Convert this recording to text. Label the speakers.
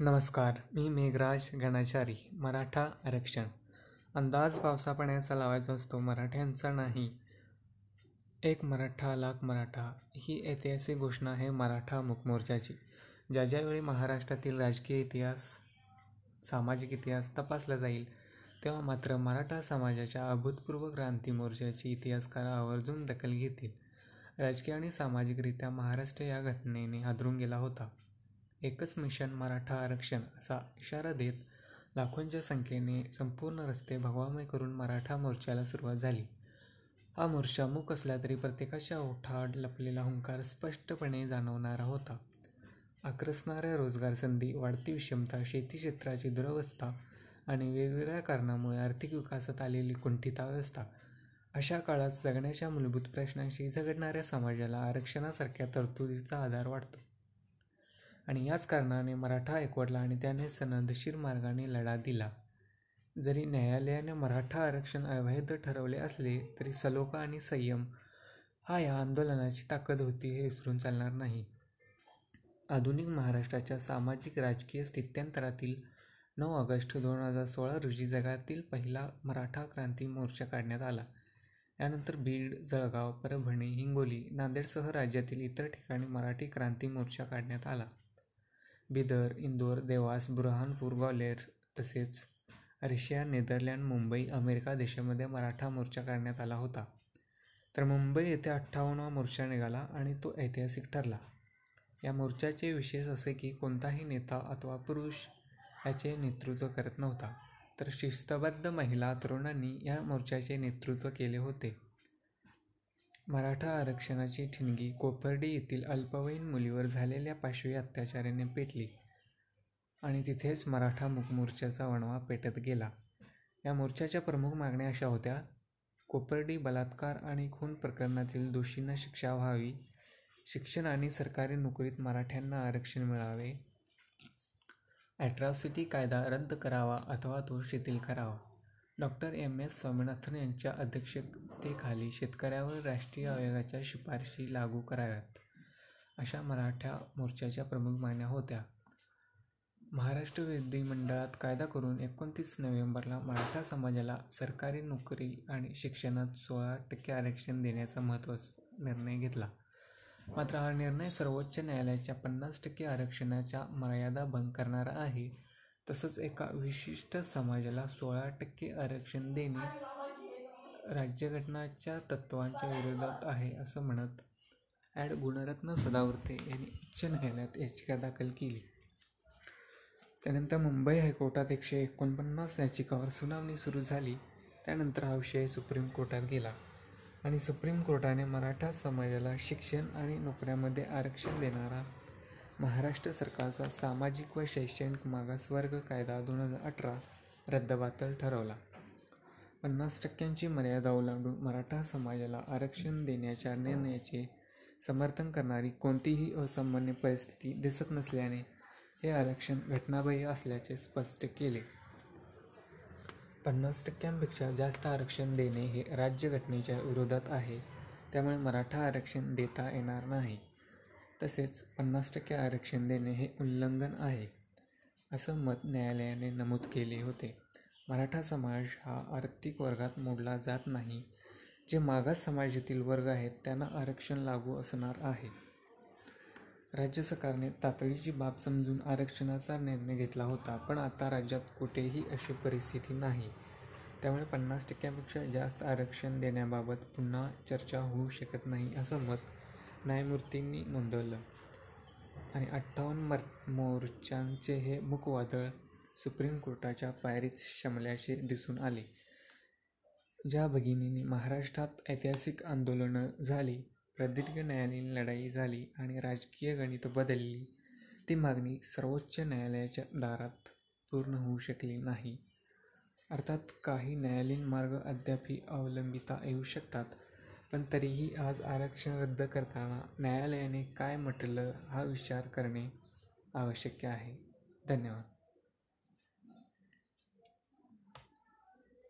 Speaker 1: नमस्कार मी मेघराज गणाचारी मराठा आरक्षण. अंदाज पावसापाण्याचा लावायचा असतो मराठ्यांचा नाही. एक मराठा लाख मराठा ही ऐतिहासिक घोषणा आहे मराठा मुकमोर्चाची ज्या ज्यावेळी महाराष्ट्रातील राजकीय इतिहास सामाजिक इतिहास तपासला जाईल तेव्हा मात्र मराठा समाजाच्या अभूतपूर्व क्रांती मोर्चाची इतिहासकार आवर्जून दखल घेतील. राजकीय आणि सामाजिकरित्या महाराष्ट्र या घटनेने हादरून गेला होता. एकच मिशन मराठा आरक्षण असा इशारा देत लाखोंच्या संख्येने संपूर्ण रस्ते भगवामय करून मराठा मोर्चाला सुरुवात झाली. हा मोर्चा मूक असला तरी प्रत्येकाच्या ओठाड लपलेला हुंकार स्पष्टपणे जाणवणारा होता. आक्रसणाऱ्या रोजगार संधी वाढती विषमता शेती क्षेत्राची दुरवस्था आणि वेगवेगळ्या कारणामुळे आर्थिक विकासात आलेली कुंठितावस्था अशा काळात जगण्याच्या मूलभूत प्रश्नांशी झगडणाऱ्या समाजाला आरक्षणासारख्या तरतुदीचा आधार वाटतो. आणि याच कारणाने मराठा एकवटला आणि त्याने सनदशीर मार्गाने लढा दिला. जरी न्यायालयाने मराठा आरक्षण अवैध ठरवले असले तरी सलोखा आणि संयम हा या आंदोलनाची ताकद होती हे विसरून चालणार नाही. आधुनिक महाराष्ट्राच्या सामाजिक राजकीय स्थित्यंतरातील नऊ ऑगस्ट दोन हजार सोळा रोजी जगातील पहिला मराठा क्रांती मोर्चा काढण्यात आला. यानंतर बीड जळगाव परभणी हिंगोली नांदेडसह राज्यातील इतर ठिकाणी मराठी क्रांती मोर्चा काढण्यात आला. बिदर इंदोर देवास बुरहानपूर ग्वाल्हेर तसेच रशिया नेदरलँड मुंबई अमेरिका देशामध्ये मराठा मोर्चा काढण्यात आला होता. तर मुंबई येथे अठ्ठावन्नवा मोर्चा निघाला आणि तो ऐतिहासिक ठरला. या मोर्चाचे विशेष असे की कोणताही नेता अथवा पुरुष याचे नेतृत्व करत नव्हता. तर शिस्तबद्ध महिला तरुणांनी या मोर्चाचे नेतृत्व केले होते. मराठा आरक्षणाची ठिणगी कोपर्डी येथील अल्पवयीन मुलीवर झालेल्या पाशवी अत्याचाराने पेटली आणि तिथेच मराठा मुख मोर्चाचा वणवा पेटत गेला. या मोर्चाच्या प्रमुख मागण्या अशा होत्या कोपर्डी बलात्कार आणि खून प्रकरणातील दोषींना शिक्षा व्हावी शिक्षण आणि सरकारी नोकरीत मराठ्यांना आरक्षण मिळावे ॲट्रॉसिटी कायदा रद्द करावा अथवा तो शिथिल करावा. डॉक्टर एम एस स्वामीनाथन यांच्या अध्यक्षतेखाली शेतकऱ्यावर राष्ट्रीय आयोगाच्या शिफारशी लागू कराव्यात अशा मराठा मोर्चाच्या प्रमुख मागण्या होत्या. महाराष्ट्र विधिमंडळात कायदा करून एकोणतीस नोव्हेंबरला मराठा समाजाला सरकारी नोकरी आणि शिक्षणात सोळा टक्के आरक्षण देण्याचा महत्त्वाचा निर्णय घेतला. मात्र हा निर्णय सर्वोच्च न्यायालयाच्या पन्नास टक्के आरक्षणाच्या मर्यादा भंग करणारा आहे तसंच एका विशिष्ट समाजाला सोळा टक्के आरक्षण देणे राज्यघटनाच्या तत्त्वांच्या विरोधात आहे असं म्हणत ॲड गुणरत्न सदावर्ते यांनी उच्च न्यायालयात याचिका दाखल केली. त्यानंतर मुंबई हायकोर्टात एकशे एकोणपन्नास याचिकावर सुनावणी सुरू झाली. त्यानंतर हा विषय सुप्रीम कोर्टात गेला आणि सुप्रीम कोर्टाने मराठा समाजाला शिक्षण आणि नोकऱ्यामध्ये आरक्षण देणारा महाराष्ट्र सरकारचा सामाजिक व शैक्षणिक मागासवर्ग कायदा दोन हजार अठरा रद्दबातल ठरवला. पन्नास टक्क्यांची मर्यादा ओलांडून मराठा समाजाला आरक्षण देण्याच्या निर्णयाचे समर्थन करणारी कोणतीही असामान्य परिस्थिती दिसत नसल्याने हे आरक्षण घटनाबाह्य असल्याचे स्पष्ट केले. पन्नास टक्क्यांपेक्षा जास्त आरक्षण देणे हे राज्यघटनेच्या विरोधात आहे. त्यामुळे मराठा आरक्षण देता येणार नाही. तसेच पन्नास टक्के आरक्षण देणे हे उल्लंघन आहे असं मत न्यायालयाने नमूद केले होते. मराठा समाज हा आर्थिक वर्गात मोडला जात नाही. जे मागास समाजातील वर्ग आहेत त्यांना आरक्षण लागू असणार आहे. राज्य सरकारने तातडीची बाब समजून आरक्षणाचा निर्णय घेतला होता पण आता राज्यात कुठेही अशी परिस्थिती नाही. त्यामुळे पन्नास टक्क्यापेक्षा जास्त आरक्षण देण्याबाबत पुन्हा चर्चा होऊ शकत नाही असं मत न्यायमूर्तींनी नोंदवलं. आणि अठ्ठावन्न मर मोर्चांचे हे मुखवादळ सुप्रीम कोर्टाच्या पायरीत शमल्याचे दिसून आले. ज्या भगिनींनी महाराष्ट्रात ऐतिहासिक आंदोलनं झाली प्रदीर्घ न्यायालयीन लढाई झाली आणि राजकीय गणित बदलली ती मागणी सर्वोच्च न्यायालयाच्या दारात पूर्ण होऊ शकली नाही. अर्थात काही न्यायालयीन मार्ग अद्यापही अवलंबिता येऊ शकतात. पण तरीही आज आरक्षण रद्द करताना न्यायालयाने काय म्हटलं हा विचार करणे आवश्यक आहे. धन्यवाद.